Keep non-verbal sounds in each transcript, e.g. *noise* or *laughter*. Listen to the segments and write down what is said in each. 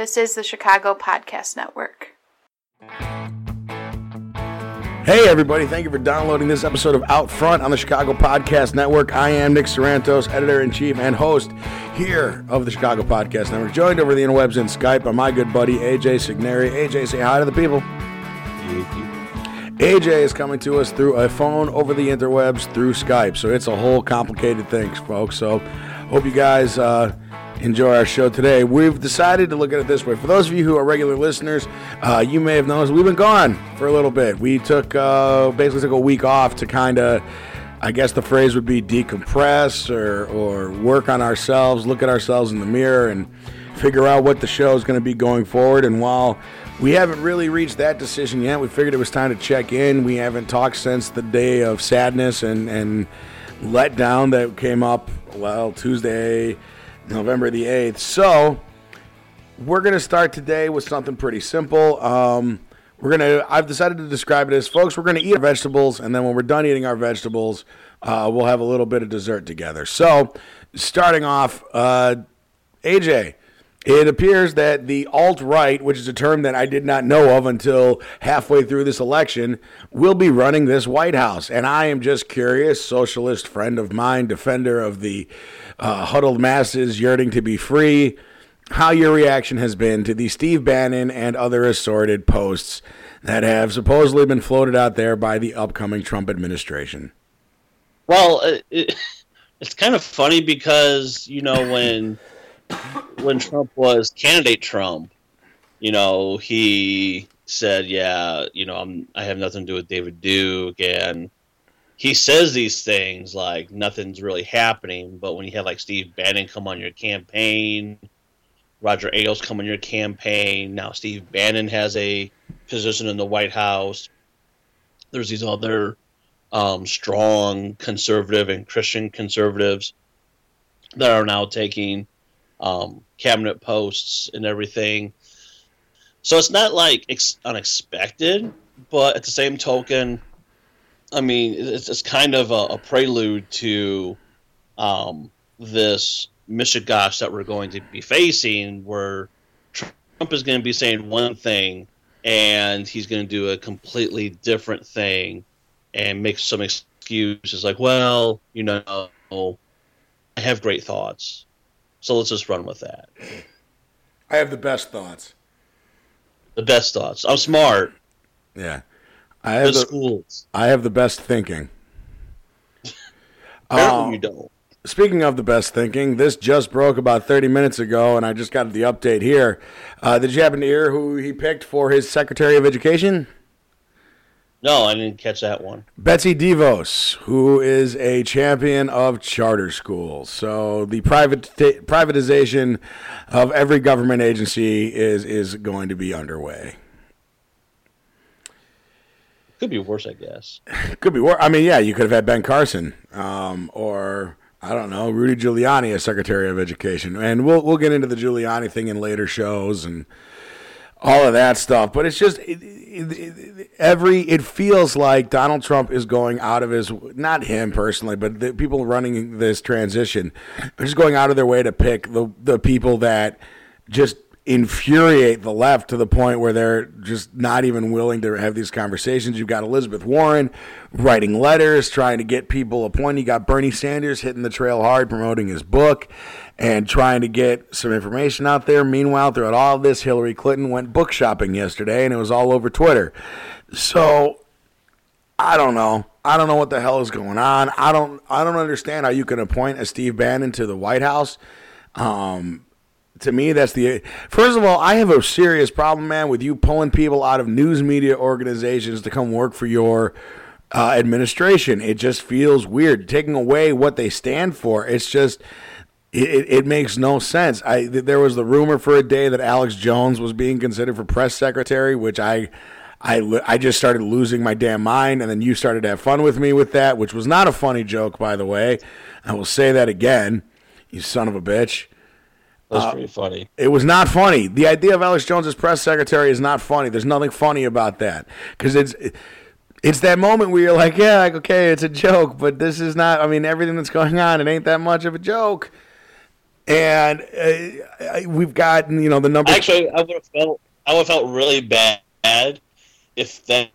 This is the Chicago Podcast Network. Hey, everybody. Thank you for downloading this episode of Out Front on the Chicago Podcast Network. I am Nick Sorrentos, editor in chief and host here of the Chicago Podcast Network, joined over the interwebs and Skype by my good buddy AJ Signeri. AJ, say hi to the people. AJ is coming to us through a phone over the interwebs through Skype, so it's a whole complicated thing, folks. So, hope you guys uh, enjoy our show today. We've decided to look at it this way. For those of you who are regular listeners, uh, you may have noticed we've been gone for a little bit. We took uh, basically took a week off to kind of. I guess the phrase would be decompress or, or work on ourselves, look at ourselves in the mirror, and figure out what the show is going to be going forward. And while we haven't really reached that decision yet, we figured it was time to check in. We haven't talked since the day of sadness and, and letdown that came up, well, Tuesday, November the 8th. So we're going to start today with something pretty simple. Um, we're gonna. I've decided to describe it as, folks. We're gonna eat our vegetables, and then when we're done eating our vegetables, uh, we'll have a little bit of dessert together. So, starting off, uh, AJ, it appears that the alt right, which is a term that I did not know of until halfway through this election, will be running this White House. And I am just curious, socialist friend of mine, defender of the uh, huddled masses yearning to be free, how your reaction has been to the Steve Bannon and other assorted posts that have supposedly been floated out there by the upcoming Trump administration. Well, it, it, it's kind of funny because you know when when Trump was candidate Trump, you know he said, "Yeah, you know I'm I have nothing to do with David Duke," and he says these things like nothing's really happening. But when you have like Steve Bannon come on your campaign, Roger Ailes come on your campaign, now Steve Bannon has a position in the White House. There's these other um, strong conservative and Christian conservatives that are now taking um, cabinet posts and everything. So it's not like ex- unexpected, but at the same token, I mean, it's, it's kind of a, a prelude to um, this mishigash that we're going to be facing, where Trump is going to be saying one thing and he's going to do a completely different thing and make some excuses like, well, you know, I have great thoughts. So let's just run with that. I have the best thoughts. The best thoughts. I'm smart. Yeah. I have Good the, schools. I have the best thinking. Apparently Um, you don't. Speaking of the best thinking, this just broke about 30 minutes ago, and I just got the update here. Uh, did you happen to hear who he picked for his Secretary of Education? No, I didn't catch that one. Betsy DeVos, who is a champion of charter schools. So the private privatization of every government agency is is going to be underway. Could be worse, I guess. *laughs* Could be worse. I mean, yeah, you could have had Ben Carson, um, or I don't know, Rudy Giuliani as Secretary of Education, and we'll we'll get into the Giuliani thing in later shows and all of that stuff. But it's just it, it, it, every it feels like Donald Trump is going out of his not him personally, but the people running this transition are just going out of their way to pick the the people that just infuriate the left to the point where they're just not even willing to have these conversations. You've got Elizabeth Warren writing letters, trying to get people appointed. You got Bernie Sanders hitting the trail hard, promoting his book and trying to get some information out there. Meanwhile, throughout all this, Hillary Clinton went book shopping yesterday and it was all over Twitter. So I don't know. I don't know what the hell is going on. I don't I don't understand how you can appoint a Steve Bannon to the White House. Um, to me, that's the first of all. I have a serious problem, man, with you pulling people out of news media organizations to come work for your uh, administration. It just feels weird taking away what they stand for. It's just it, it makes no sense. I there was the rumor for a day that Alex Jones was being considered for press secretary, which I. I, I just started losing my damn mind, and then you started to have fun with me with that, which was not a funny joke, by the way. I will say that again, you son of a bitch. That's Uh, pretty funny. It was not funny. The idea of Alex Jones as press secretary is not funny. There's nothing funny about that because it's it's that moment where you're like, yeah, like okay, it's a joke, but this is not. I mean, everything that's going on, it ain't that much of a joke. and uh, we've got you know the number. Actually, I would have felt I would have felt really bad if that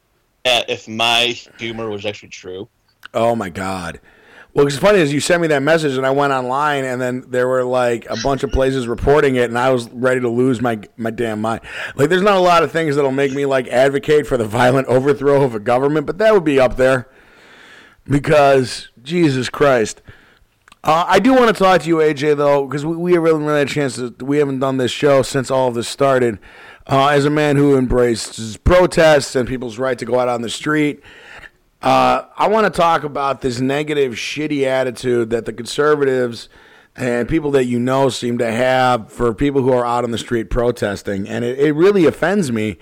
if my humor was actually true. Oh my god. Well, it's funny is you sent me that message and I went online and then there were like a bunch of places reporting it and I was ready to lose my my damn mind. Like, there's not a lot of things that'll make me like advocate for the *laughs* violent overthrow of a government, but that would be up there because Jesus Christ. Uh, I do want to talk to you, AJ, though, because we, we haven't really had a chance to. We haven't done this show since all of this started. Uh, as a man who embraces protests and people's right to go out on the street, uh, I want to talk about this negative, shitty attitude that the conservatives and people that you know seem to have for people who are out on the street protesting. And it, it really offends me,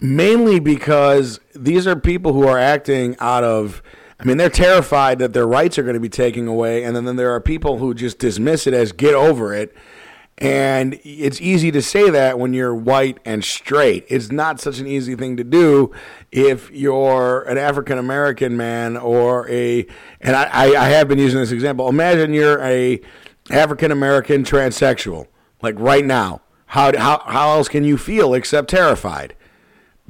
mainly because these are people who are acting out of I mean, they're terrified that their rights are going to be taken away, and then, then there are people who just dismiss it as get over it. And it's easy to say that when you're white and straight. It's not such an easy thing to do if you're an African American man or a, and I, I have been using this example. Imagine you're a African American transsexual, like right now. How, how, how else can you feel except terrified?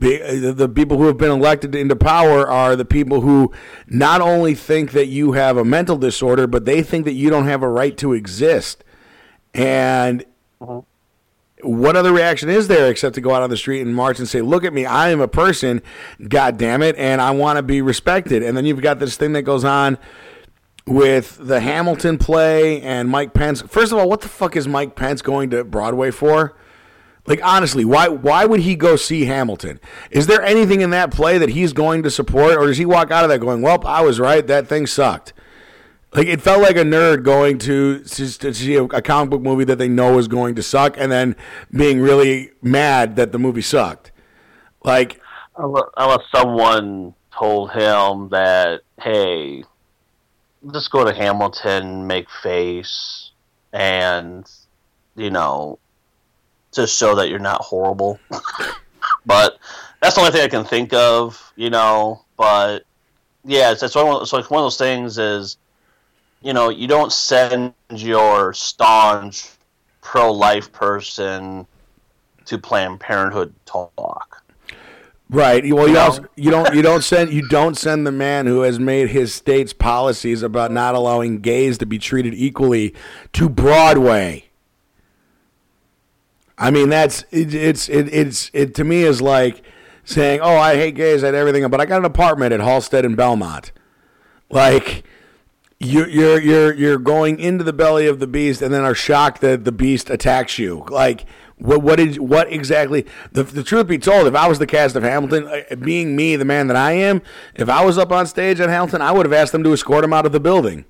Uh, the people who have been elected into power are the people who not only think that you have a mental disorder, but they think that you don't have a right to exist. And uh-huh. what other reaction is there except to go out on the street and march and say, "Look at me, I am a person, god damn it, and I want to be respected." And then you've got this thing that goes on with the Hamilton play and Mike Pence. First of all, what the fuck is Mike Pence going to Broadway for? Like honestly, why why would he go see Hamilton? Is there anything in that play that he's going to support, or does he walk out of that going, "Well, I was right. That thing sucked." Like it felt like a nerd going to to, see a, comic book movie that they know is going to suck, and then being really mad that the movie sucked. Like, unless someone told him that, "Hey, just go to Hamilton, make face, and you know, to show that you're not horrible. *laughs* but that's the only thing I can think of, you know. But yeah, it's, it's, one, it's like one of those things is, you know, you don't send your staunch pro-life person to Planned Parenthood talk. Right. Well, you, you also you don't you don't send you don't send the man who has made his state's policies about not allowing gays to be treated equally to Broadway. I mean, that's it, it's it, it's it to me is like saying, "Oh, I hate gays, I hate everything," but I got an apartment at Halsted and Belmont. Like you're you're you're you're going into the belly of the beast, and then are shocked that the beast attacks you. Like what what did what exactly? The, the truth be told, if I was the cast of Hamilton, uh, being me, the man that I am, if I was up on stage at Hamilton, I would have asked them to escort him out of the building.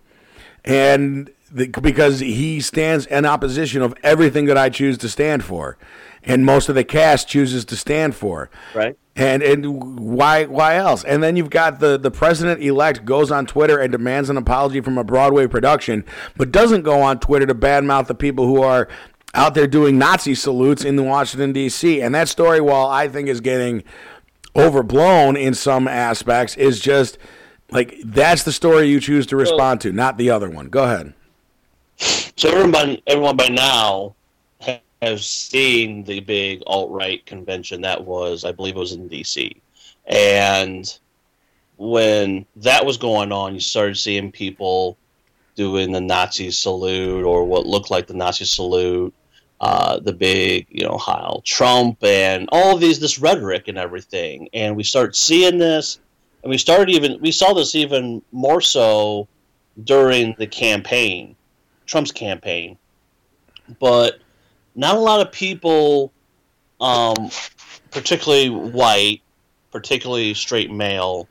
And because he stands in opposition of everything that I choose to stand for, and most of the cast chooses to stand for. Right. And and why why else? And then you've got the the president elect goes on Twitter and demands an apology from a Broadway production, but doesn't go on Twitter to badmouth the people who are out there doing Nazi salutes in Washington D.C. And that story, while I think is getting overblown in some aspects, is just like that's the story you choose to respond to, not the other one. Go ahead. So everyone, everyone by now has seen the big alt right convention that was, I believe, it was in D.C. And when that was going on, you started seeing people doing the Nazi salute or what looked like the Nazi salute, uh, the big, you know, Heil Trump, and all of these this rhetoric and everything. And we started seeing this, and we started even we saw this even more so during the campaign Trump's campaign, but not a lot of people, um, particularly white, particularly straight male,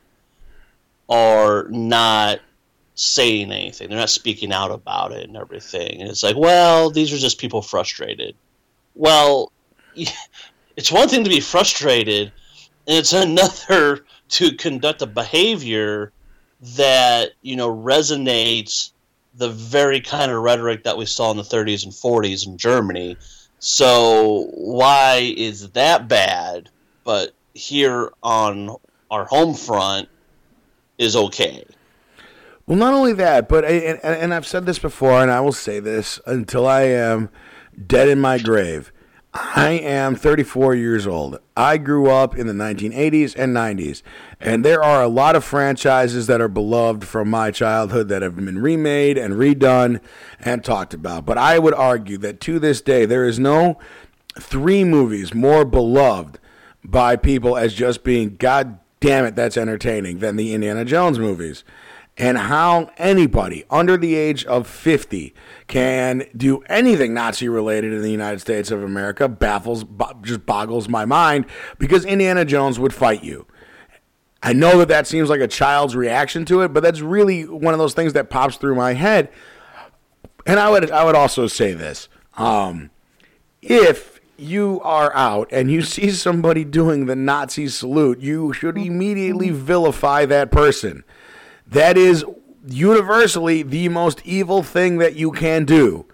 are not saying anything. They're not speaking out about it and everything. And it's like, well, these are just people frustrated. Well, *laughs* it's one thing to be frustrated, and it's *laughs* another to conduct a behavior that you know resonates the very kind of rhetoric that we saw in the 30s and 40s in Germany. So why is that bad? But here on our home front is okay. Well, not only that, but and, and I've said this before, and I will say this until I am dead in my grave. I am 34 years old. I grew up in the 1980s and 90s, and there are a lot of franchises that are beloved from my childhood that have been remade and redone and talked about. But I would argue that to this day, there is no three movies more beloved by people as just being, God damn it, that's entertaining than the Indiana Jones movies and how anybody under the age of 50 can do anything Nazi related in the United States of America baffles, just boggles my mind because Indiana Jones would fight you. I know that that seems like a child's reaction to it, but that's really one of those things that pops through my head. And I would, I would also say this: um, if you are out and you *laughs* see somebody doing the Nazi salute, you should immediately vilify that person. That is universally the most evil thing that you can do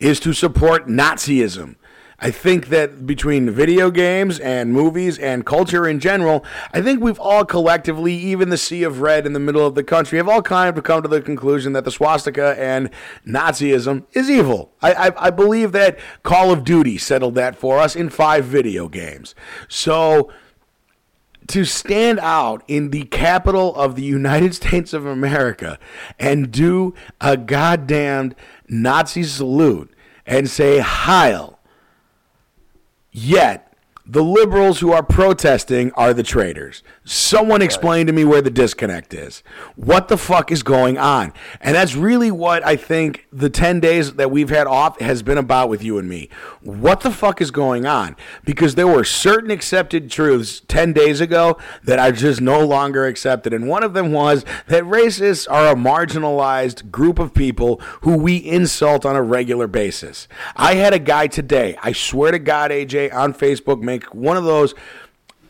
is to support Nazism. I think that between video games and movies and culture in general, I think we've all collectively, even the sea of red in the middle of the country, have all kind of come to the conclusion that the swastika and Nazism is evil. I, I, I believe that Call of Duty settled that for us in five video games. So to stand out in the capital of the United *laughs* States of America and do a goddamned Nazi salute and say Heil, yet the liberals who are protesting are the traitors. Someone explain to me where the disconnect is. What the fuck is going on? And that's really what I think the 10 days that we've had off has been about with you and me. What the fuck is going on? Because there were certain accepted truths 10 days ago that are just no longer accepted. And one of them was that racists are a marginalized group of people who we insult on a regular basis. I had a guy today, I swear to God, AJ, on Facebook, make one of those.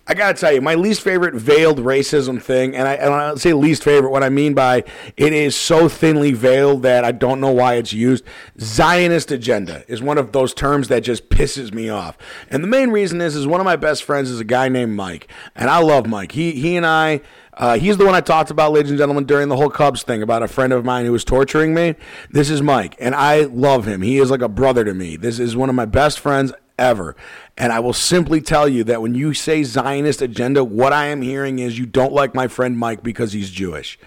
I gotta tell you, my least favorite veiled racism thing, and I, and I say least favorite, what I mean by it is so thinly veiled that I don't know why it's used. Zionist agenda is one of those terms that just pisses me off. And the main reason is, is one of my best friends is a guy named Mike, and I love Mike. He he and I. Uh, he's the one I talked about, ladies and gentlemen, during the whole Cubs thing about a friend of mine who was torturing me. This is Mike, and I love him. He is like a brother to me. This is one of my best friends ever. And I will simply tell you that when you say Zionist agenda, what I am hearing is you don't like my friend Mike because he's Jewish.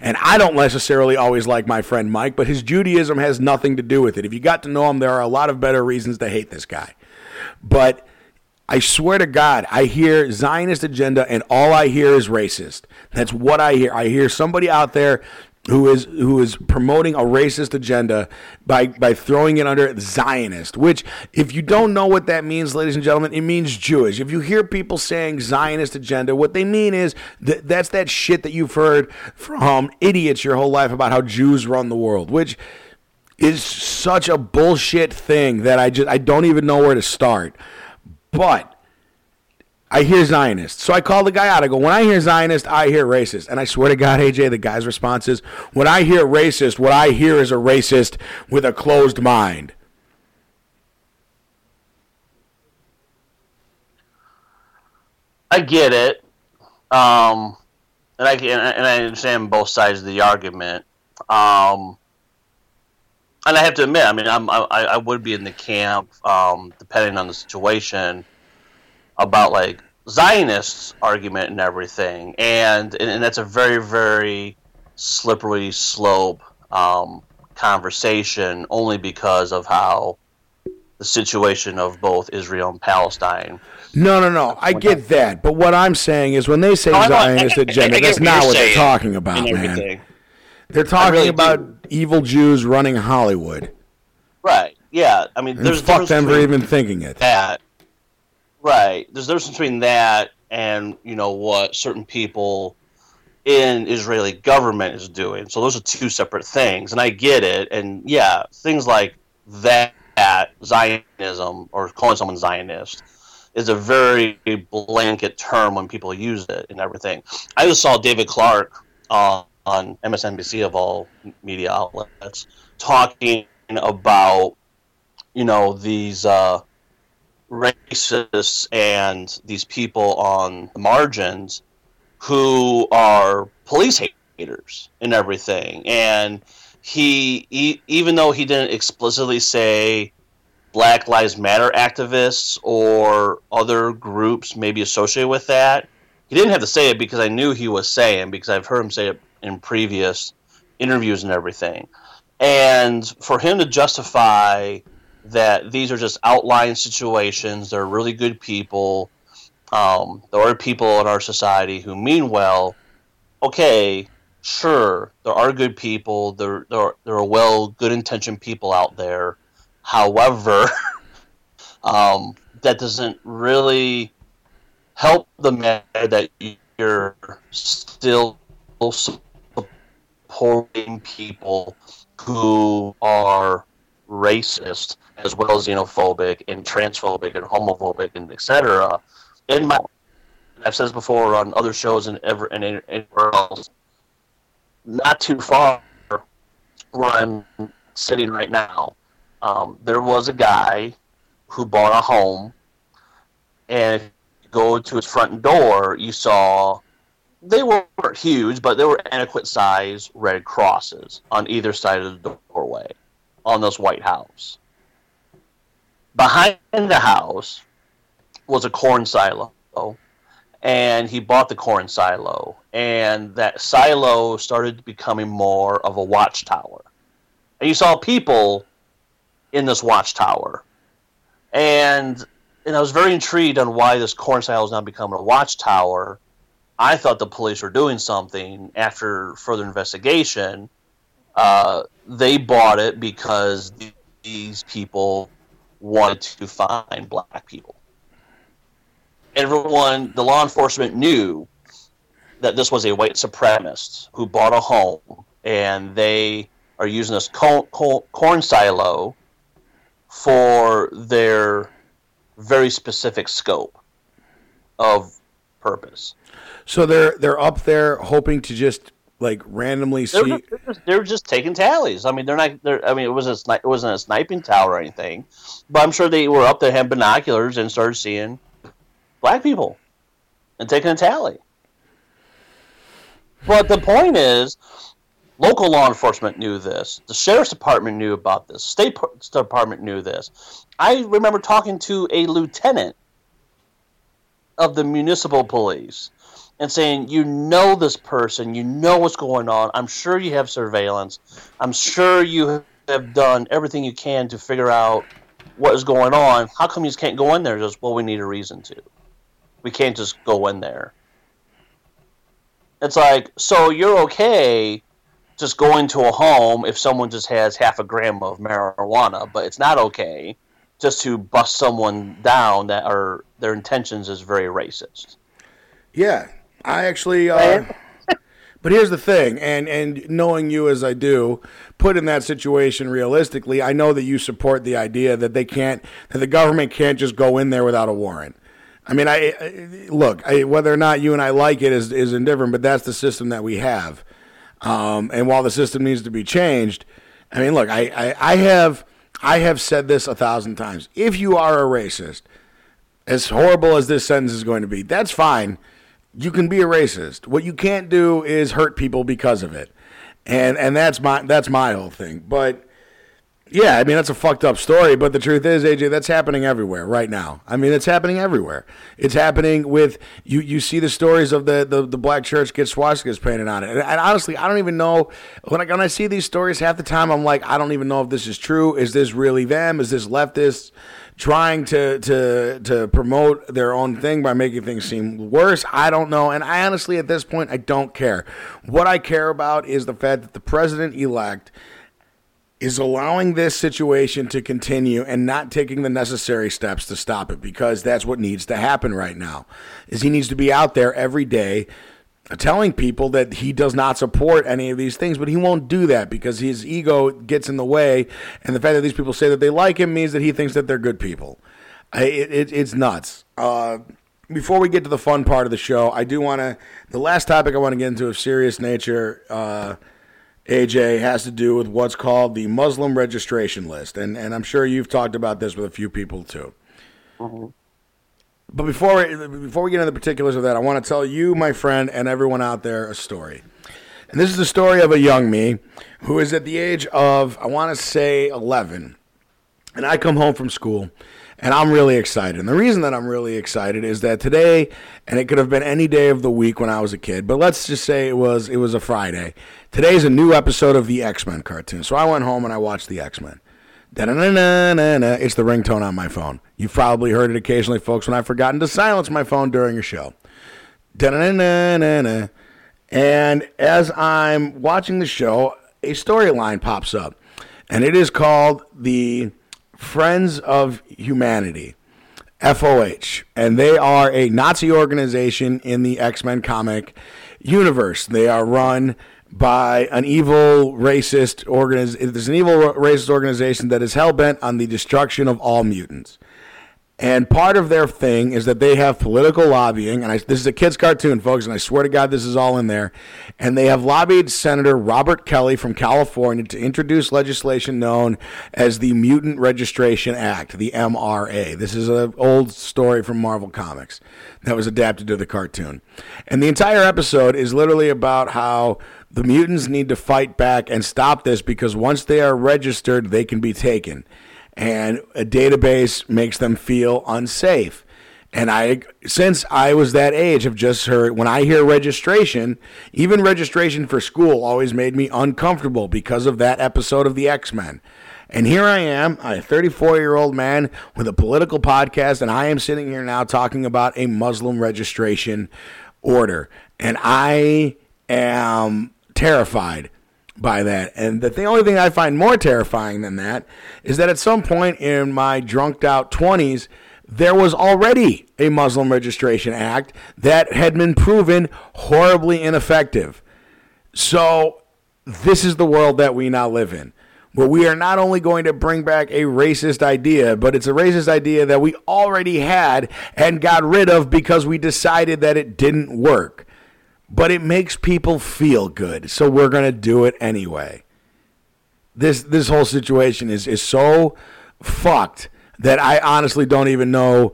And I don't necessarily always like my friend Mike, but his Judaism has nothing to do with it. If you got to know him, there are a lot of better reasons to hate this guy. But I swear to God, I hear Zionist agenda and all I hear is racist. That's what I hear. I hear somebody out there who is who is promoting a racist agenda by by throwing it under Zionist, which if you don't know what that means, ladies and gentlemen, it means Jewish. If you hear people saying Zionist agenda, what they mean is that that's that shit that you've heard from idiots your whole life about how Jews run the world, which is such a bullshit thing that I just I don't even know where to start. But I hear Zionist. So I call the guy out. I go, when I hear Zionist, I hear racist. And I swear to God, AJ, the guy's response is, when I hear racist, what I hear is a racist with a closed mind. I get it. Um, and I can, and I understand both sides of the argument. Um, and I have to admit, I mean, I'm, I, I would be in the camp, um, depending on the situation about like Zionists argument and everything, and and, that's a very very slippery slope um, conversation only because of how the situation of both Israel and Palestine. No, no, no. I get that, but what I'm saying is when they say no, Zionist I, agenda, I, that's not what they're talking about, man. They're talking really about do. evil Jews running Hollywood. Right. Yeah. I mean, there's fuck them for even thinking it. That Right. There's a difference between that and you know what certain people in Israeli government is doing. So those are two separate things, and I get it. And yeah, things like that Zionism or calling someone Zionist is a very blanket term when people use it and everything. I just saw David Clarke on MSNBC of all media outlets talking about you know these uh, racists and these people on the margins who are police haters and everything. And he, he even though he didn't explicitly say Black Lives Matter activists or other groups maybe associated with that, he didn't have to say it because I knew he was saying because I've heard him say it in previous interviews and everything. And for him to justify that these are just outlying situations, they're really good people. Um, there are people in our society who mean well. Okay, sure, there are good people. There, there, are, there are well, good intentioned people out there. However, *laughs* um, that doesn't really help the matter that you're still supporting people who are racist as well as xenophobic and transphobic and homophobic and etc. In my, I've said this before on other shows and ever and anywhere else. Not too far where I'm sitting right now, um, there was a guy who bought a home, and go to his front door, you saw they weren't huge, but they were adequate size red crosses on either side of the doorway on this White House. Behind the house was a corn silo, and he bought the corn silo, and that silo started becoming more of a watchtower. And you saw people in this watchtower. And and I was very intrigued on why this corn silo is now becoming a watchtower. I thought the police were doing something. After further investigation, uh, they bought it because these people wanted to find black people. Everyone, the law enforcement knew that this was a white supremacist who bought a home, and they are using this corn, silo for their very specific scope of purpose. So they're they're up there hoping to just like randomly see. They're, they're, just, they're just, taking tallies. I mean, they're not. They're, I mean, it was a sni- it wasn't a sniping tower or anything, but I'm sure they were up there having binoculars and started seeing black people and taking a tally. But the point is, local law enforcement knew this. The sheriff's department knew about this. State department knew this. I remember talking to a lieutenant of the municipal police and saying, You know this person, you know what's going on. I'm sure you have surveillance. I'm sure you have done everything you can to figure out what is going on. How come you just can't go in there? Just, well, we need a reason to. We can't just go in there. It's like, so you're okay just going to a home if someone just has half a gram of marijuana, but it's not okay just to bust someone down that are their intentions is very racist. Yeah, I actually. Uh, *laughs* but here's the thing, and and knowing you as I do, put in that situation realistically, I know that you support the idea that they can't, that the government can't just go in there without a warrant. I mean, I, I look, I, whether or not you and I like it is is indifferent, but that's the system that we have. Um, and while the system needs to be changed, I mean, look, I, I, I have I have said this a thousand times. If you are a racist, as horrible as this sentence is going to be, that's fine. You can be a racist. What you can't do is hurt people because of it. And and that's my that's my whole thing. But yeah, I mean that's a fucked up story, but the truth is, AJ, that's happening everywhere right now. I mean, it's happening everywhere. It's happening with you. You see the stories of the the, the black church get swastikas painted on it, and, and, honestly, I don't even know when I when I see these stories. Half the time, I'm like, I don't even know if this is true. Is this really them? Is this leftists trying to to to promote their own thing by making things seem worse? I don't know, and I honestly, at this point, I don't care. What I care about is the fact that the president elect is allowing this situation to continue and not taking the necessary steps to stop it because that's what needs to happen right now is he needs to be out there every day telling people that he does not support any of these things but he won't do that because his ego gets in the way and the fact that these people say that they like him means that he thinks that they're good people it, it, it's nuts uh, before we get to the fun part of the show i do want to the last topic i want to get into of serious nature uh, AJ, has to do with what's called the Muslim registration list. And, and I'm sure you've talked about this with a few people too. Mm-hmm. But before, before we get into the particulars of that, I want to tell you, my friend, and everyone out there a story. And this is the story of a young me who is at the age of, I want to say 11. And I come home from school and I'm really excited. And the reason that I'm really excited is that today, and it could have been any day of the week when I was a kid, but let's just say it was it was a Friday. Today's a new episode of the X Men cartoon. So I went home and I watched the X Men. It's the ringtone on my phone. You've probably heard it occasionally, folks, when I've forgotten to silence my phone during a show. And as I'm watching the show, a storyline pops up, and it is called the Friends of Humanity. FOH, and they are a Nazi organization in the X Men comic universe. They are run by an evil racist organization. There's an evil racist organization that is hell bent on the destruction of all mutants. And part of their thing is that they have political lobbying, and I, this is a kids' cartoon, folks, and I swear to God, this is all in there. And they have lobbied Senator Robert Kelly from California to introduce legislation known as the Mutant Registration Act, the MRA. This is an old story from Marvel Comics that was adapted to the cartoon. And the entire episode is literally about how the mutants need to fight back and stop this because once they are registered, they can be taken and a database makes them feel unsafe. And I, since I was that age, have just heard when I hear registration, even registration for school always made me uncomfortable because of that episode of the X Men. And here I am, a 34 year old man with a political podcast, and I am sitting here now talking about a Muslim registration order. And I am terrified by that. And the, the only thing I find more terrifying than that is that at some point in my drunked out 20s, there was already a Muslim Registration Act that had been proven horribly ineffective. So, this is the world that we now live in, where we are not only going to bring back a racist idea, but it's a racist idea that we already had and got rid of because we decided that it didn't work but it makes people feel good, so we're going to do it anyway. This this whole situation is is so fucked that I honestly don't even know.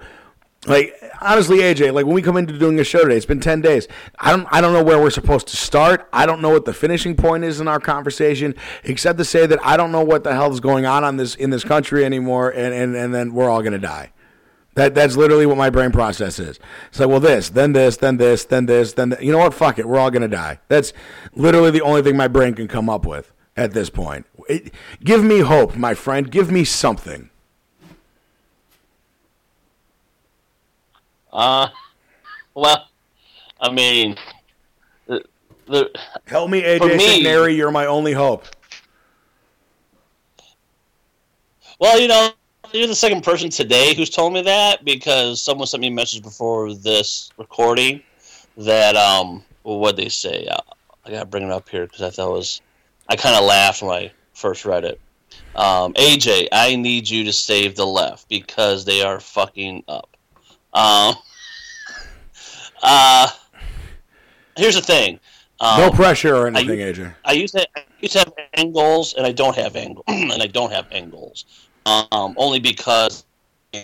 Like honestly AJ like when we come into doing a show today it's been 10 days. I don't I don't know where we're supposed to start. I don't know what the finishing point is in our conversation except to say that I don't know what the hell is going on on this in this country anymore and and, and then we're all going to die that that's literally what my brain process is. It's like, well, this, then this, then this, then this, then th- you know what? Fuck it, we're all gonna die. That's literally the only thing my brain can come up with at this point. It, give me hope, my friend. Give me something. Uh, well, I mean, the, the help me, AJ me, You're my only hope. Well, you know, you're the second person today who's told me that because someone sent me a message before this recording that um what they say uh, I gotta bring it up here because I thought it was I kind of laughed when I first read it. Um, AJ, I need you to save the left because they are fucking up. Um, *laughs* uh, here's the thing. Um, no pressure or anything, I, AJ. I used to I used to have angles, and I don't have angles, *clears throat* and I don't have goals um, only because you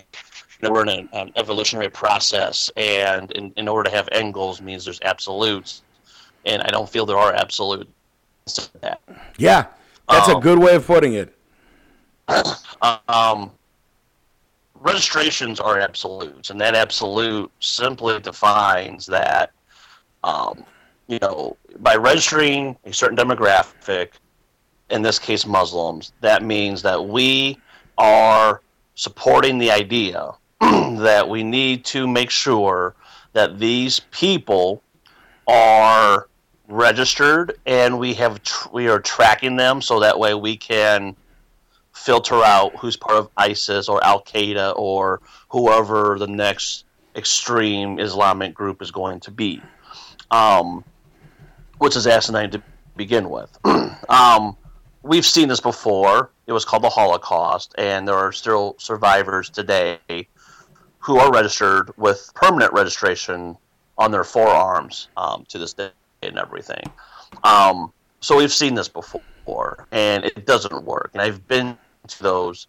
know, we're in an, evolutionary process, and in, in order to have end goals means there's absolutes, and I don't feel there are absolutes. That. Yeah, that's um, a good way of putting it. *coughs* Um, registrations are absolutes, and that absolute simply defines that, um, you know, by registering a certain demographic, in this case Muslims, that means that we are supporting the idea *clears throat* that we need to make sure that these people are registered and we have tr- we are tracking them so that way we can filter out who's part of ISIS or Al Qaeda or whoever the next extreme Islamic group is going to be, um, which is asinine to begin with. *clears throat* um, we've seen this before. It was called the Holocaust, and there are still survivors today who are registered with permanent registration on their forearms um, to this day and everything. Um, so we've seen this before, and it doesn't work. And I've been to those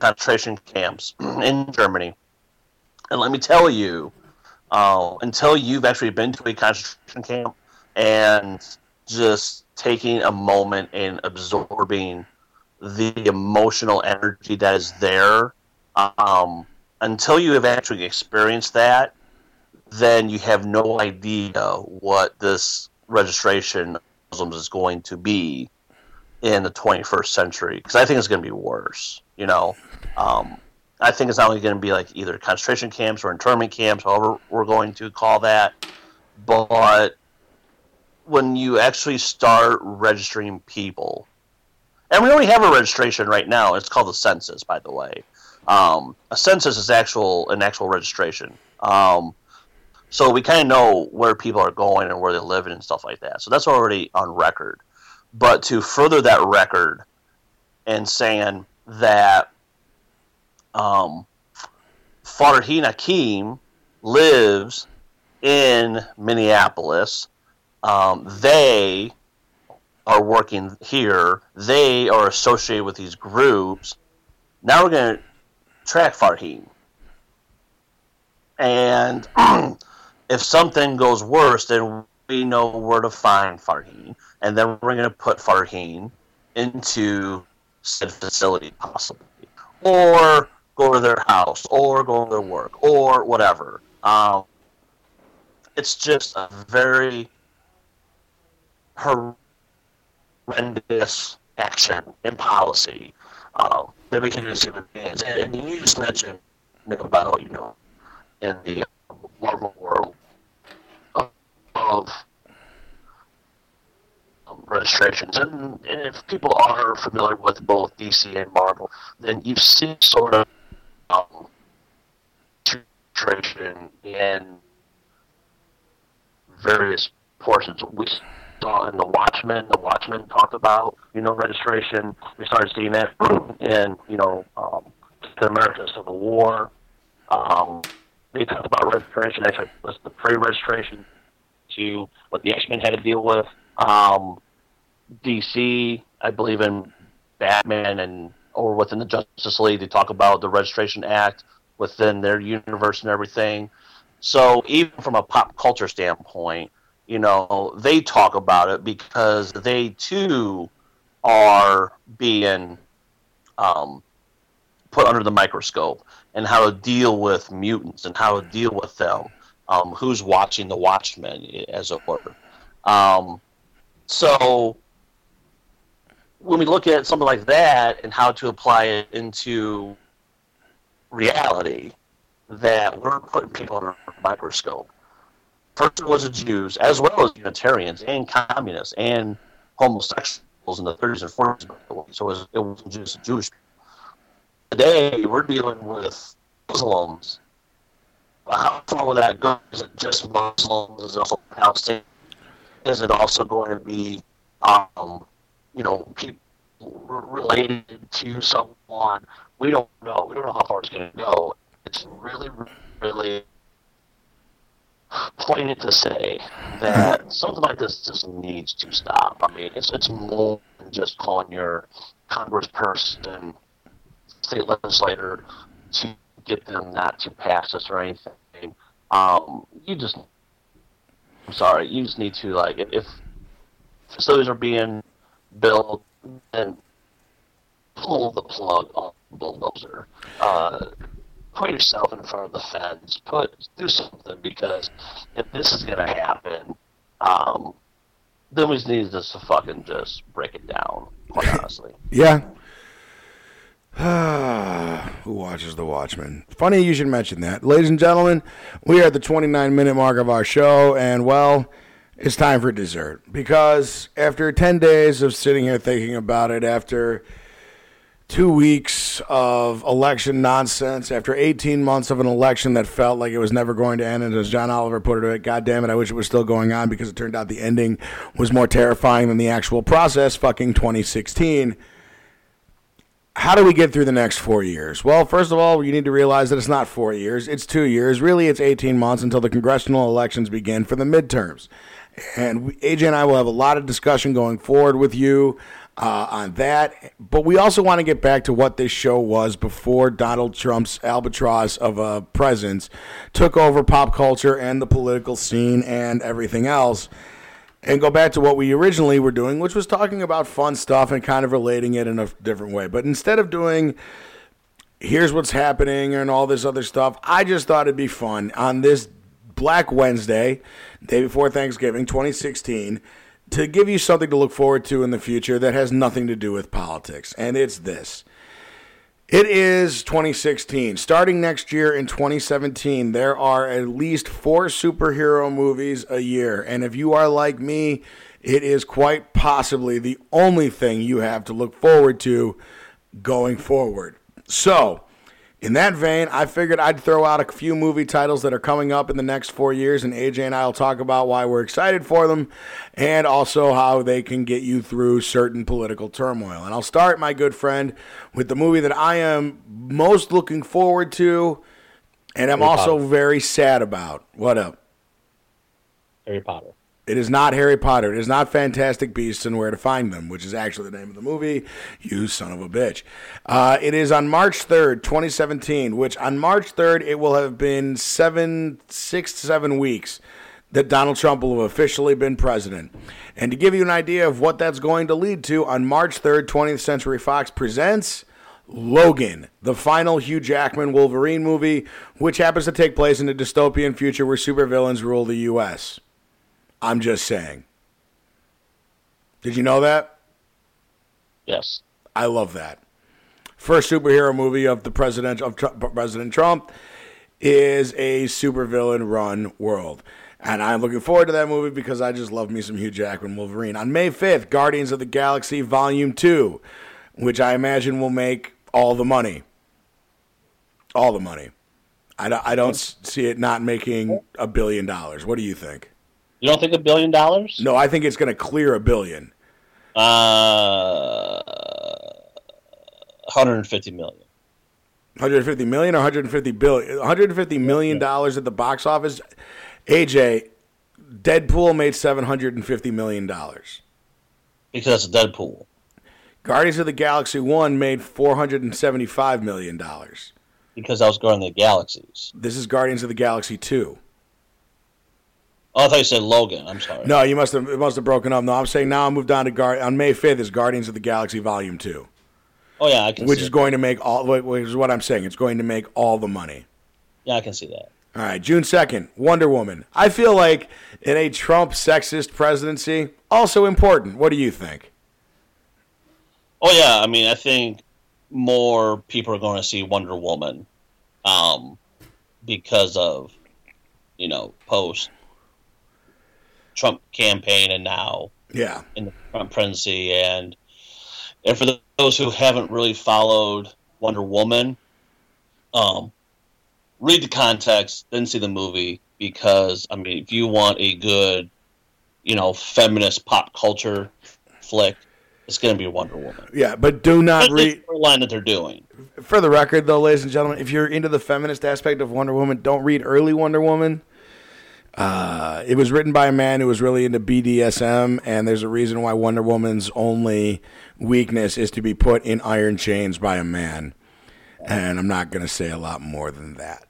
concentration camps *clears throat* in Germany, and let me tell you, uh, until you've actually been to a concentration camp and just taking a moment and absorbing the emotional energy that is there. Um, until you have actually experienced that, then you have no idea what this registration is going to be in the 21st century. Because I think it's going to be worse. You know, um, I think it's not only going to be like either concentration camps or internment camps, however we're going to call that. But when you actually start registering people, and we already have a registration right now. It's called the census, by the way. Um, a census is actual an actual registration. Um, so we kind of know where people are going and where they're living and stuff like that. So that's already on record. But to further that record and saying that um, Farheen Hakim lives in Minneapolis, um, they are working here. They are associated with these groups. Now we're going to track Farheen. And *clears throat* if something goes worse, then we know where to find Farheen. And then we're going to put Farheen into said facility, possibly. Or go to their house, or go to their work, or whatever. Um, it's just a very horrendous action and policy uh, that we can use human beings. And, and you just mentioned about, you know, in the Marvel world of, of um, registrations. And, and if people are familiar with both DC and Marvel, then you've seen sort of um, in various portions. We saw in the Watchmen, the Watchmen talked about, you know, registration. We started seeing that *clears throat* in, you know, um, the American Civil War. Um, they talked about registration, actually, was the pre-registration to what the X-Men had to deal with. Um, DC, I believe in Batman and or within the Justice League, they talk about the Registration Act within their universe and everything. So even from a pop culture standpoint, you know, they talk about it because they too are being um, put under the microscope and how to deal with mutants and how to deal with them. Um, who's watching the Watchmen, as it were. Um, so when we look at something like that and how to apply it into reality, that we're putting people under a microscope. First, was the Jews, as well as Unitarians and communists and homosexuals in the 30s and 40s. So it, was, it wasn't just Jewish. Today, we're dealing with Muslims. How far will that go? Is it just Muslims? Is it also Palestinians? Is it also going to be, um, you know, people related to someone? We don't know. We don't know how far it's going to go. It's really, really pointed to say that something like this just needs to stop. I mean, it's it's more than just calling your congressperson, state legislator to get them not to pass this or anything. Um, you just, I'm sorry, you just need to like if facilities are being built, then pull the plug on bulldozer. Uh, put yourself in front of the fence. Put do something because if this is gonna happen, um, then we need to just fucking just break it down. Quite *laughs* honestly. Yeah. *sighs* Who watches The Watchmen? Funny you should mention that. Ladies and gentlemen, we are at the 29 minute mark of our show, and well, it's time for dessert. Because after 10 days of sitting here thinking about it, after two weeks of election nonsense, after 18 months of an election that felt like it was never going to end, and as John Oliver put it, God damn it, I wish it was still going on because it turned out the ending was more terrifying than the actual process, fucking 2016 how do we get through the next four years? Well, first of all, you need to realize that it's not four years, it's two years. Really, it's 18 months until the congressional elections begin for the midterms. And AJ and I will have a lot of discussion going forward with you uh, on that. But we also want to get back to what this show was before Donald Trump's albatross of a presence took over pop culture and the political scene and everything else. and go back to what we originally were doing, which was talking about fun stuff and kind of relating it in a different way. But instead of doing here's what's happening and all this other stuff, I just thought it'd be fun on this Black Wednesday, day before Thanksgiving 2016, to give you something to look forward to in the future that has nothing to do with politics. And it's this. It is 2016. Starting next year in 2017, there are at least four superhero movies a year. And if you are like me, it is quite possibly the only thing you have to look forward to going forward. So, in that vein, I figured I'd throw out a few movie titles that are coming up in the next four years, and AJ and I will talk about why we're excited for them and also how they can get you through certain political turmoil. And I'll start, my good friend, with the movie that I am most looking forward to and I'm Harry also Potter. very sad about. What up? Harry Potter. It is not Harry Potter. It is not Fantastic Beasts and Where to Find Them, which is actually the name of the movie. You son of a bitch. Uh, it is on March 3rd, 2017, which on March 3rd, it will have been seven, six to seven weeks that Donald Trump will have officially been president. And to give you an idea of what that's going to lead to, on March 3rd, 20th Century Fox presents Logan, the final Hugh Jackman Wolverine movie, which happens to take place in a dystopian future where supervillains rule the U.S. I'm just saying. Did you know that? Yes. I love that. First superhero movie of the president of Tr- President Trump is a supervillain run world. And I'm looking forward to that movie because I just love me some Hugh Jackman Wolverine. On May 5th, Guardians of the Galaxy Volume 2, which I imagine will make all the money. All the money. I don't, I don't see it not making a billion dollars. What do you think? You don't think a billion dollars? No, I think it's going to clear a billion. Uh, 150 million. 150 million or 150 billion 150 million dollars at the box office aj deadpool made 750 million dollars Because it's Deadpool. guardians of the galaxy 1 made 475 million dollars Because I was going to the galaxies. this is guardians of the galaxy 2 Oh, I thought you said Logan. I'm sorry. no you must have it must have broken up no i'm saying now i moved on to Guard on may 5th is guardians of the galaxy volume 2 Oh yeah, I can. which see is going to make all which is what i'm saying it's going to make all the money Yeah, I can see that. All right, June 2nd, Wonder Woman. I feel like in a Trump sexist presidency, also important. What do you think? Oh yeah, I mean, I think more people are going to see Wonder Woman, um, because of, you know, post Trump campaign and now Yeah. in the Trump presidency, and and for those who haven't really followed Wonder Woman, um, read the context, then see the movie because I mean, if you want a good, you know, feminist pop culture flick, it's going to be Wonder Woman. Yeah, but do not read. the line that they're doing. For the record, though, ladies and gentlemen, if you're into the feminist aspect of Wonder Woman, don't read early Wonder Woman. Uh, it was written by a man who was really into BDSM, and there's a reason why Wonder Woman's only weakness is to be put in iron chains by a man. And I'm not going to say a lot more than that.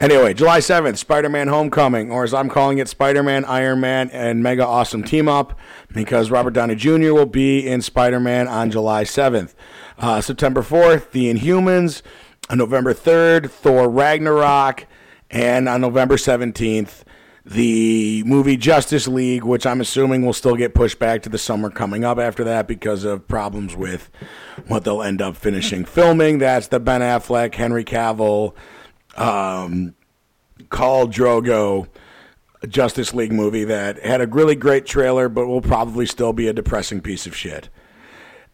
Anyway, July 7th, Spider Man Homecoming, or as I'm calling it, Spider Man, Iron Man, and Mega Awesome Team Up, because Robert Downey Jr. will be in Spider Man on July 7th. Uh, September 4th, The Inhumans. On November 3rd, Thor Ragnarok. And on November 17th, the movie Justice League, which I'm assuming will still get pushed back to the summer coming up after that because of problems with what they'll end up finishing *laughs* filming. That's the Ben Affleck, Henry Cavill, um, Khal Drogo Justice League movie that had a really great trailer, but will probably still be a depressing piece of shit.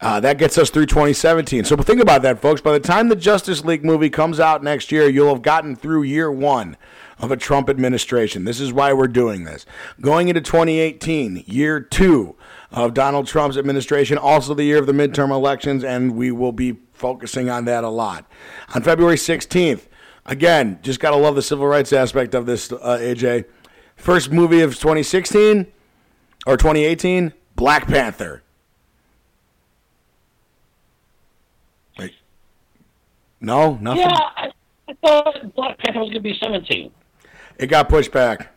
Uh, that gets us through 2017. So think about that, folks. By the time the Justice League movie comes out next year, you'll have gotten through year one of a Trump administration. This is why we're doing this. Going into 2018, year two of Donald Trump's administration, also the year of the midterm elections, and we will be focusing on that a lot. On February 16th, again, just got to love the civil rights aspect of this, uh, AJ. First movie of 2016 or 2018, Black Panther. Wait. No, nothing. Yeah, I, I thought Black Panther was going to be 17. It got pushed back.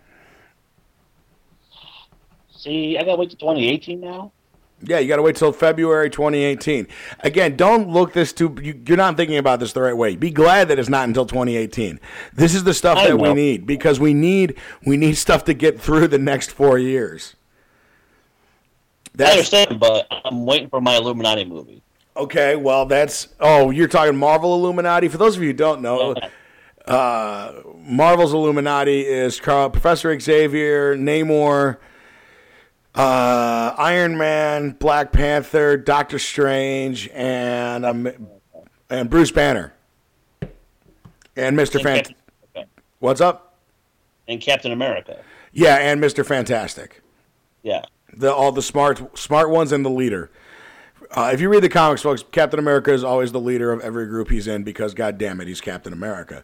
See, I gotta wait to 2018 now. Yeah, you got to wait till February 2018. Again, don't look this too. You, you're not thinking about this the right way. Be glad that it's not until 2018. This is the stuff I that we need because we need we need *laughs* stuff to get through the next four years. I understand, but I'm waiting for my Illuminati movie. Okay. Well, that's oh, you're talking Marvel Illuminati. For those of you who don't know, uh, Marvel's Illuminati is Carl, Professor Xavier, Namor, uh, Iron Man, Black Panther, Doctor Strange, and um, and Bruce Banner, and Mister Fant. Captain. What's up? and Captain America. Yeah, and Mister Fantastic. Yeah. The all the smart smart ones and the leader. Uh, if you read the comics, folks, Captain America is always the leader of every group he's in because, God damn it, he's Captain America.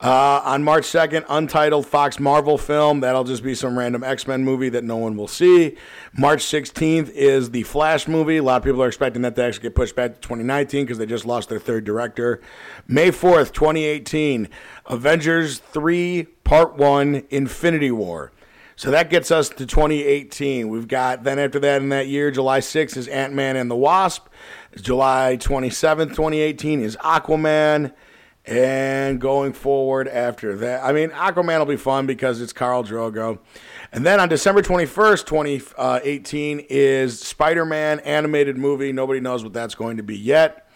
Uh, on March 2nd, untitled Fox Marvel film. That'll just be some random X Men movie that no one will see. March 16th is the Flash movie. A lot of people are expecting that to actually get pushed back to 2019 because they just lost their third director. May 4th, 2018, Avengers 3 Part 1 Infinity War. So that gets us to 2018. We've got then after that in that year, July 6th is Ant Man and the Wasp. July 27th, 2018 is Aquaman. And going forward after that, I mean, Aquaman will be fun because it's Khal Drogo. And then on December 21st, 2018 is Spider Man animated movie. Nobody knows what that's going to be yet.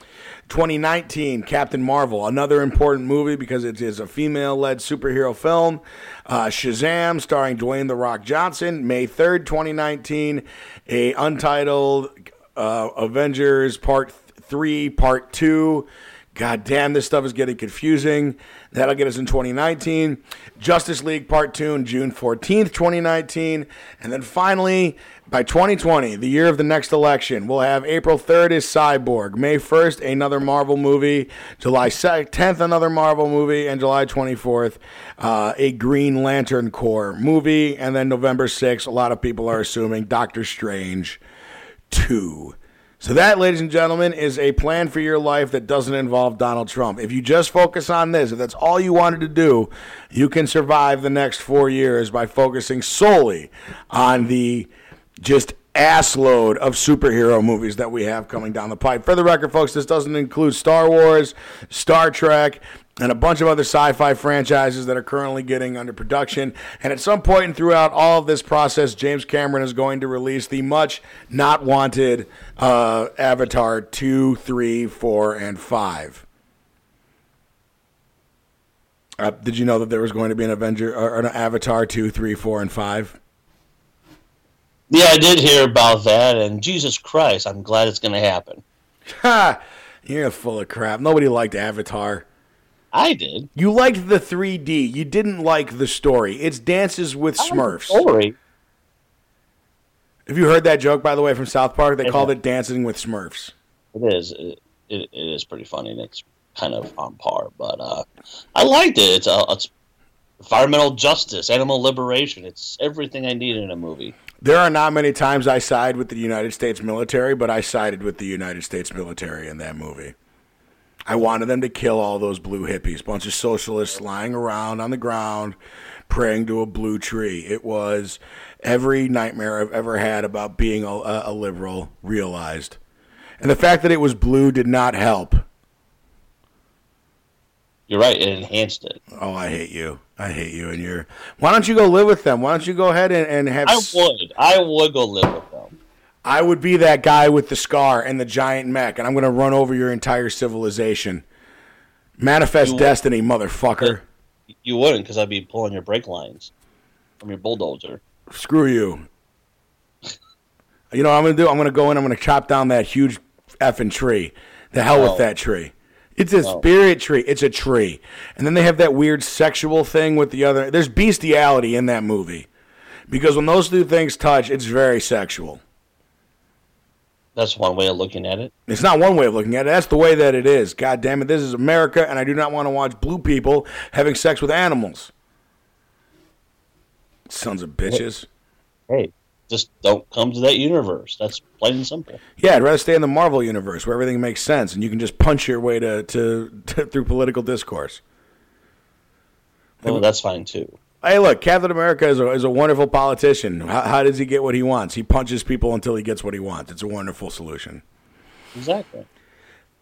2019, Captain Marvel, another important movie because it is a female led superhero film. Uh, Shazam, starring Dwayne The Rock Johnson, May 3rd, 2019. A untitled uh, Avengers Part 3, Part 2. God damn, this stuff is getting confusing. That'll get us in 2019. Justice League Part 2 on June 14th, 2019. And then finally, by 2020, the year of the next election, we'll have April 3rd is Cyborg. May 1st, another Marvel movie. July 10th, another Marvel movie. And July 24th, uh, a Green Lantern Corps movie. And then November 6th, a lot of people are assuming Doctor Strange 2. So that, ladies and gentlemen, is a plan for your life that doesn't involve Donald Trump. If you just focus on this, if that's all you wanted to do, you can survive the next four years by focusing solely on the just assload of superhero movies that we have coming down the pipe. For the record, folks, this doesn't include Star Wars, Star Trek, and a bunch of other sci-fi franchises that are currently getting under production. And at some point throughout all of this process, James Cameron is going to release the much not wanted uh, Avatar 2, 3, 4, and 5. Uh, did you know that there was going to be an Avenger or an Avatar 2, 3, 4, and 5? Yeah, I did hear about that, and Jesus Christ, I'm glad it's going to happen. Ha! You're full of crap. Nobody liked Avatar. I did. You liked the 3D. You didn't like the story. It's dances with I Smurfs. Story. Have you heard that joke, by the way, from South Park? They I called have. it Dancing with Smurfs. It is. It, it, it is pretty funny, and it's kind of on par. But uh, I liked it. It's, uh, it's environmental justice, animal liberation. It's everything I need in a movie. There are not many times I side with the United States military, but I sided with the United States military in that movie. I wanted them to kill all those blue hippies, bunch of socialists lying around on the ground praying to a blue tree. It was every nightmare I've ever had about being a, a liberal realized. And the fact that it was blue did not help. You're right. It enhanced it. Oh, I hate you. I hate you and your. Why don't you go live with them? Why don't you go ahead and, and have. I would. I would go live with them. I would be that guy with the scar and the giant mech, and I'm going to run over your entire civilization. Manifest You would- destiny, motherfucker. You wouldn't, because I'd be pulling your brake lines from your bulldozer. Screw you. You know what I'm going to do? I'm going to go in, I'm going to chop down that huge effing tree. The hell Oh. with that tree. It's a Oh. spirit tree. It's a tree. And then they have that weird sexual thing with the other. There's bestiality in that movie. Because when those two things touch, it's very sexual. That's one way of looking at it. It's not one way of looking at it. That's the way that it is. God damn it, this is America, and I do not want to watch blue people having sex with animals. Sons of bitches. Hey, just don't come to that universe. That's plain and simple. Yeah, I'd rather stay in the Marvel universe where everything makes sense and you can just punch your way to, to, *laughs* to through political discourse. Well, that's fine too. Hey, look, Captain America is a, is a wonderful politician. How, how does he get what he wants? He punches people until he gets what he wants. It's a wonderful solution. Exactly.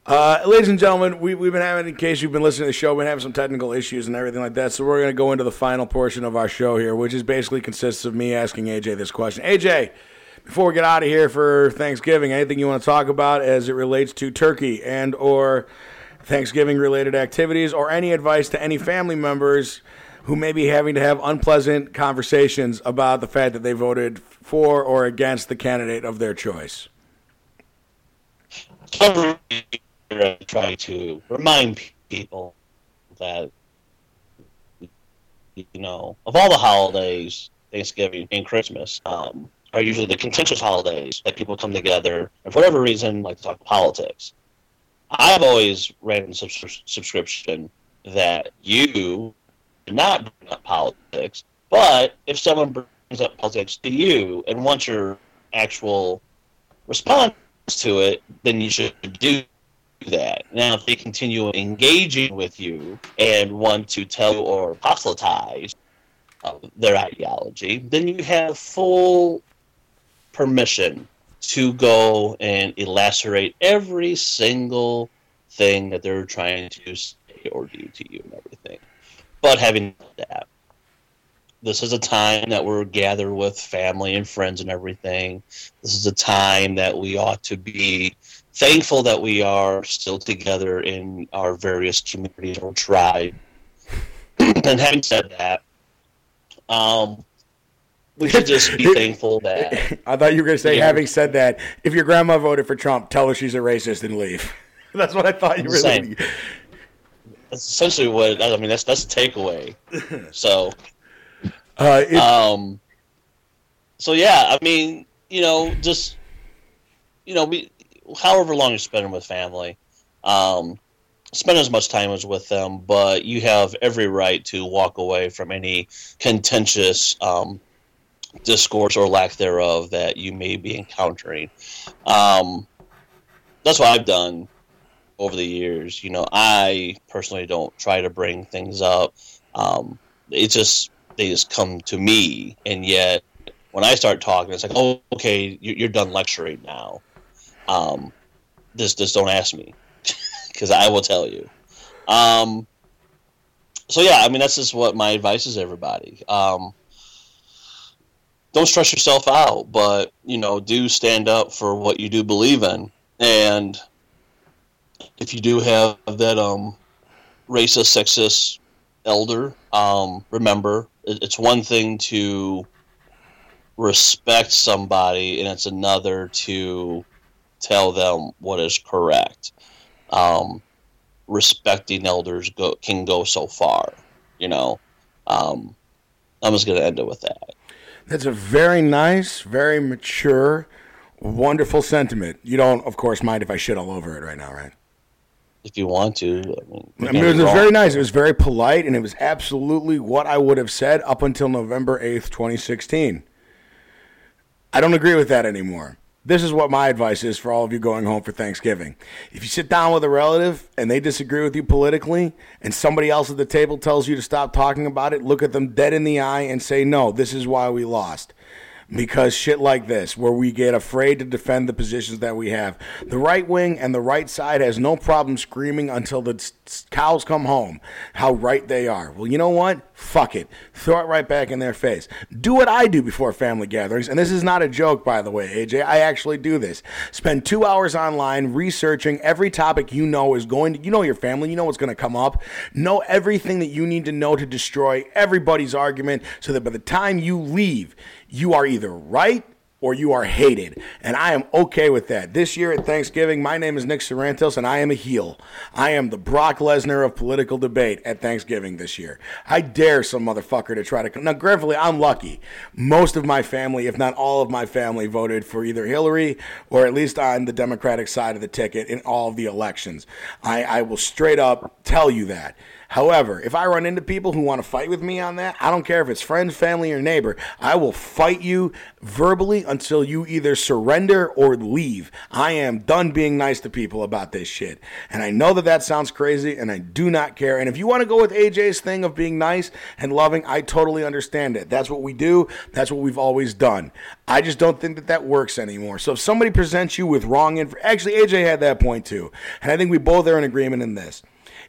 Uh, ladies and gentlemen, we, we've been having, in case you've been listening to the show, we've been having some technical issues and everything like that. So we're going to go into the final portion of our show here, which is basically consists of me asking AJ this question. AJ, before we get out of here for Thanksgiving, anything you want to talk about as it relates to turkey and or Thanksgiving related activities, or any advice to any family members who may be having to have unpleasant conversations about the fact that they voted for or against the candidate of their choice? Try to remind people that you know of all the holidays, Thanksgiving and Christmas um, are usually the contentious holidays that people come together and for whatever reason like to talk politics. I've always ran subs- subscription that you do not bring up politics, but if someone brings up politics to you and wants your actual response to it, then you should do that. Now, if they continue engaging with you and want to tell or proselytize uh, their ideology, then you have full permission to go and elacerate every single thing that they're trying to say or do to you and everything. But having that, this is a time that we're gathered with family and friends and everything. This is a time that we ought to be thankful that we are still together in our various communities or tribe. *clears throat* and having said that, um, we should just be *laughs* thankful that. I thought you were going to say, yeah. having said that, if your grandma voted for Trump, tell her she's a racist and leave. *laughs* that's what I thought you were saying. That's essentially what I mean. That's that's the takeaway. *laughs* So, uh, it, um, so yeah, I mean, you know, just you know, we however long you're spending with family, um, spend as much time as with them, but you have every right to walk away from any contentious um, discourse or lack thereof that you may be encountering. Um, that's what I've done over the years. You know, I personally don't try to bring things up. Um, it just they just come to me, and yet when I start talking, it's like, oh, okay, you're done lecturing now um, just just don't ask me *laughs* because I will tell you. Um, so yeah, I mean that's just what my advice is. Everybody, um, don't stress yourself out, but you know, do stand up for what you do believe in, and if you do have that um, racist, sexist elder, um, remember it's one thing to respect somebody, and it's another to tell them what is correct. Um, respecting elders go, can go so far, you know. Um, I'm just going to end it with that. That's a very nice, very mature, wonderful sentiment. You don't, of course, mind if I shit all over it right now, right? If you want to. I mean, I mean it was very nice. It was very polite, and it was absolutely what I would have said up until November 8th, 2016. I don't agree with that anymore. This is what my advice is for all of you going home for Thanksgiving. If you sit down with a relative and they disagree with you politically, and somebody else at the table tells you to stop talking about it, look at them dead in the eye and say, No, this is why we lost because shit like this, where we get afraid to defend the positions that we have. The right wing and the right side has no problem screaming until the cows come home how right they are. Well, you know what? Fuck it. Throw it right back in their face. Do what I do before family gatherings. And this is not a joke, by the way, AJ. I actually do this. Spend two hours online researching every topic you know is going to, you know, your family, you know what's going to come up. Know everything that you need to know to destroy everybody's argument so that by the time you leave, you are either right or you are hated. And I am okay with that. This year at Thanksgiving, my name is Nick Sorrentos and I am a heel. I am the Brock Lesnar of political debate at Thanksgiving this year. I dare some motherfucker to try to come. Now, gratefully, I'm lucky. Most of my family, if not all of my family, voted for either Hillary or at least on the Democratic side of the ticket in all of the elections. I, I will straight up tell you that. However, if I run into people who want to fight with me on that, I don't care if it's friends, family, or neighbor, I will fight you verbally until you either surrender or leave. I am done being nice to people about this shit. And I know that that sounds crazy, and I do not care. And if you want to go with AJ's thing of being nice and loving, I totally understand it. That's what we do, that's what we've always done. I just don't think that that works anymore. So if somebody presents you with wrong info, actually, AJ had that point too. And I think we both are in agreement in this.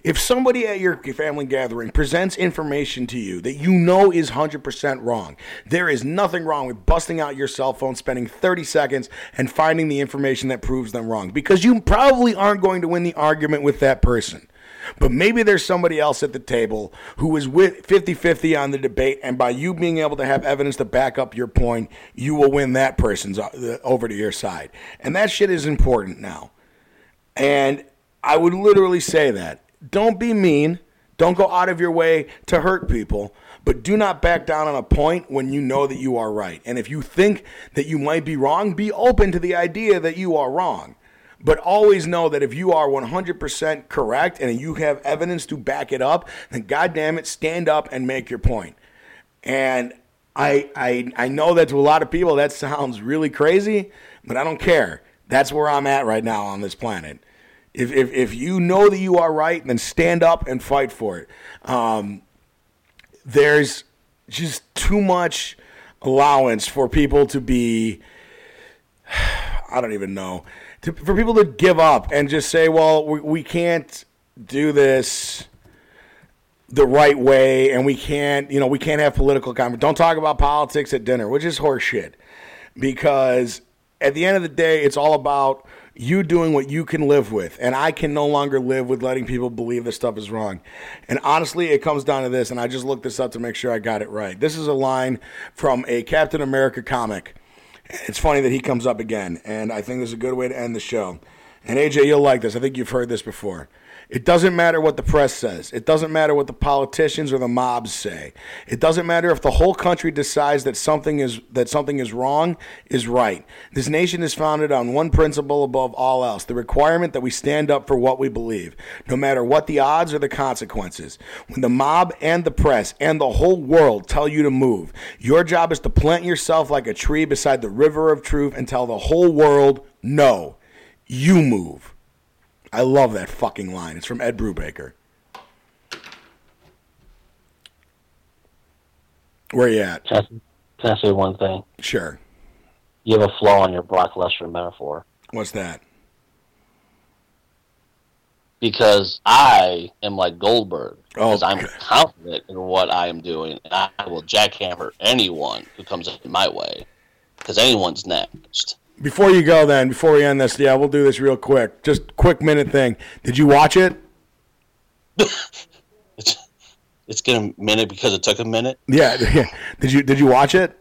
If somebody at your family gathering presents information to you that you know is 100% wrong, there is nothing wrong with busting out your cell phone, spending 30 seconds, and finding the information that proves them wrong because you probably aren't going to win the argument with that person. But maybe there's somebody else at the table who is with 50 50 on the debate, and by you being able to have evidence to back up your point, you will win that person's uh, over to your side. And that shit is important now. And I would literally say that don't be mean. Don't go out of your way to hurt people, but do not back down on a point when you know that you are right. And if you think that you might be wrong, be open to the idea that you are wrong. But always know that if you are 100% correct and you have evidence to back it up, then goddamn it, stand up and make your point. And I, I, I know that to a lot of people that sounds really crazy, but I don't care. That's where I'm at right now on this planet. If, if, if you know that you are right, then stand up and fight for it. Um, there's just too much allowance for people to be, *sighs* I don't even know, to, for people to give up and just say, well, we, we can't do this the right way and we can't you know we can't have political conversation don't talk about politics at dinner which is horseshit because at the end of the day it's all about you doing what you can live with. And I can no longer live with letting people believe this stuff is wrong. And honestly, it comes down to this, and I just looked this up to make sure I got it right. This is a line from a Captain America comic. It's funny that he comes up again, and I think this is a good way to end the show. And AJ, you'll like this. I think you've heard this before. It doesn't matter what the press says. It doesn't matter what the politicians or the mobs say. It doesn't matter if the whole country decides that something is that something is wrong is right. This nation is founded on one principle above all else, the requirement that we stand up for what we believe, no matter what the odds or the consequences. When the mob and the press and the whole world tell you to move, your job is to plant yourself like a tree beside the river of truth and tell the whole world, no, you move. I love that fucking line. It's from Ed Brubaker. Where you at? Can I, can I say one thing? Sure. You have a flaw in your Brock Lesnar metaphor. What's that? Because I am like Goldberg. Oh, Because I'm confident in what I am doing. And I will jackhammer anyone who comes in my way. Because anyone's next. Before you go, then, before we end this, yeah, we'll do this real quick. Just quick minute thing. Did you watch it? *laughs* It's, it's getting a minute because it took a minute. Yeah. *laughs* yeah. Did you Did you watch it?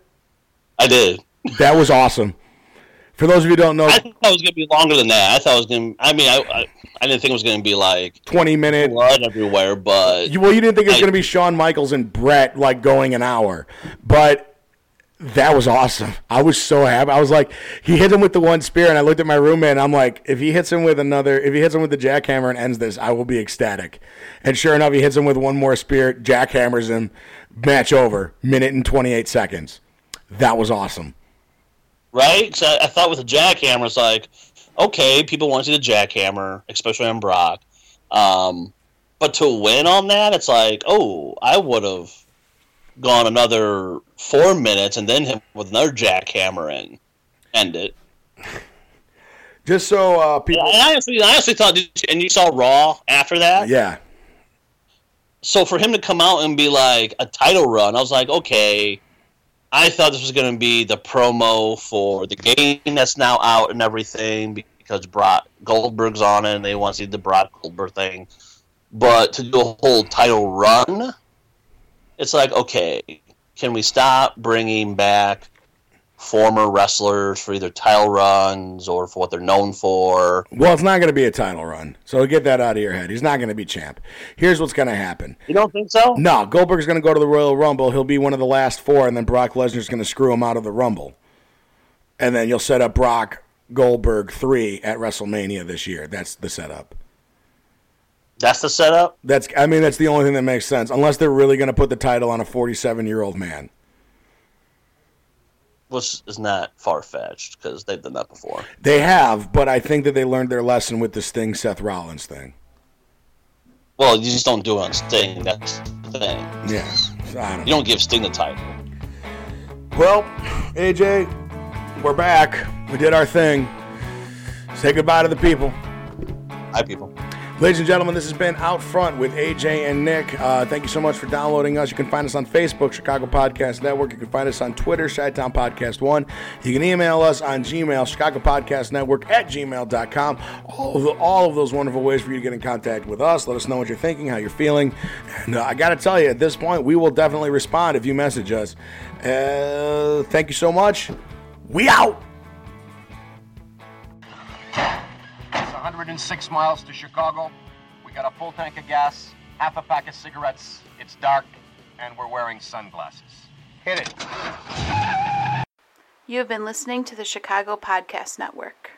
I did. That was awesome. For those of you who don't know, I thought it was going to be longer than that. I thought it was going to I mean, I, I, I didn't think it was going to be like twenty minutes blood everywhere, but You, well, you didn't think it was going to be Shawn Michaels and Brett like going an hour, but that was awesome. I was so happy. I was like, he hit him with the one spear, and I looked at my roommate, and I'm like, if he hits him with another, if he hits him with the jackhammer and ends this, I will be ecstatic. And sure enough, he hits him with one more spear, jackhammers him, match over, minute and 28 seconds. That was awesome. right? I, I thought with the jackhammer, it's like, okay, people want to see the jackhammer, especially on Brock. Um, but to win on that, it's like, oh, I would have gone another four minutes and then him with another jackhammer and end it. *laughs* Just so uh, And people, I honestly, I honestly thought, and you saw Raw after that. yeah, So for him to come out and be like a title run, I was like, okay. I thought this was going to be the promo for the game that's now out and everything because Brock Goldberg's on it and they want to see the Brock Goldberg thing. But to do a whole title run, it's like, okay, can we stop bringing back former wrestlers for either title runs or for what they're known for? well, it's not going to be a title run, so get that out of your head. He's not going to be champ. Here's what's going to happen. You don't think so? No, Goldberg's going to go to the Royal Rumble. He'll be one of the last four, and then Brock Lesnar's going to screw him out of the Rumble. And then you'll set up Brock Goldberg 3 at WrestleMania this year. That's the setup. That's the setup. That's I mean that's the only thing that makes sense, unless they're really going to put the title on a 47 year old man. Which is not far fetched because they've done that before. They have, but I think that they learned their lesson with the Sting Seth Rollins thing. Well, you just don't do it on Sting. That's the thing. Yeah, don't You don't give Sting the title. Well, AJ, we're back. We did our thing. Say goodbye to the people. Hi, people. Ladies and gentlemen, this has been Out Front with AJ and Nick. Uh, thank you so much for downloading us. You can find us on Facebook, Chicago Podcast Network. You can find us on Twitter, Chi-Town Podcast 1. You can email us on Gmail, Chicago Podcast Network at gmail.com. All of, the, all of those wonderful ways for you to get in contact with us. Let us know what you're thinking, how you're feeling. And uh, I got to tell you, at this point, we will definitely respond if you message us. Uh, thank you so much. We out. It's 106 miles to Chicago. We got a full tank of gas, half a pack of cigarettes. It's dark, and we're wearing sunglasses. Hit it. You have been listening to the Chicago Podcast Network.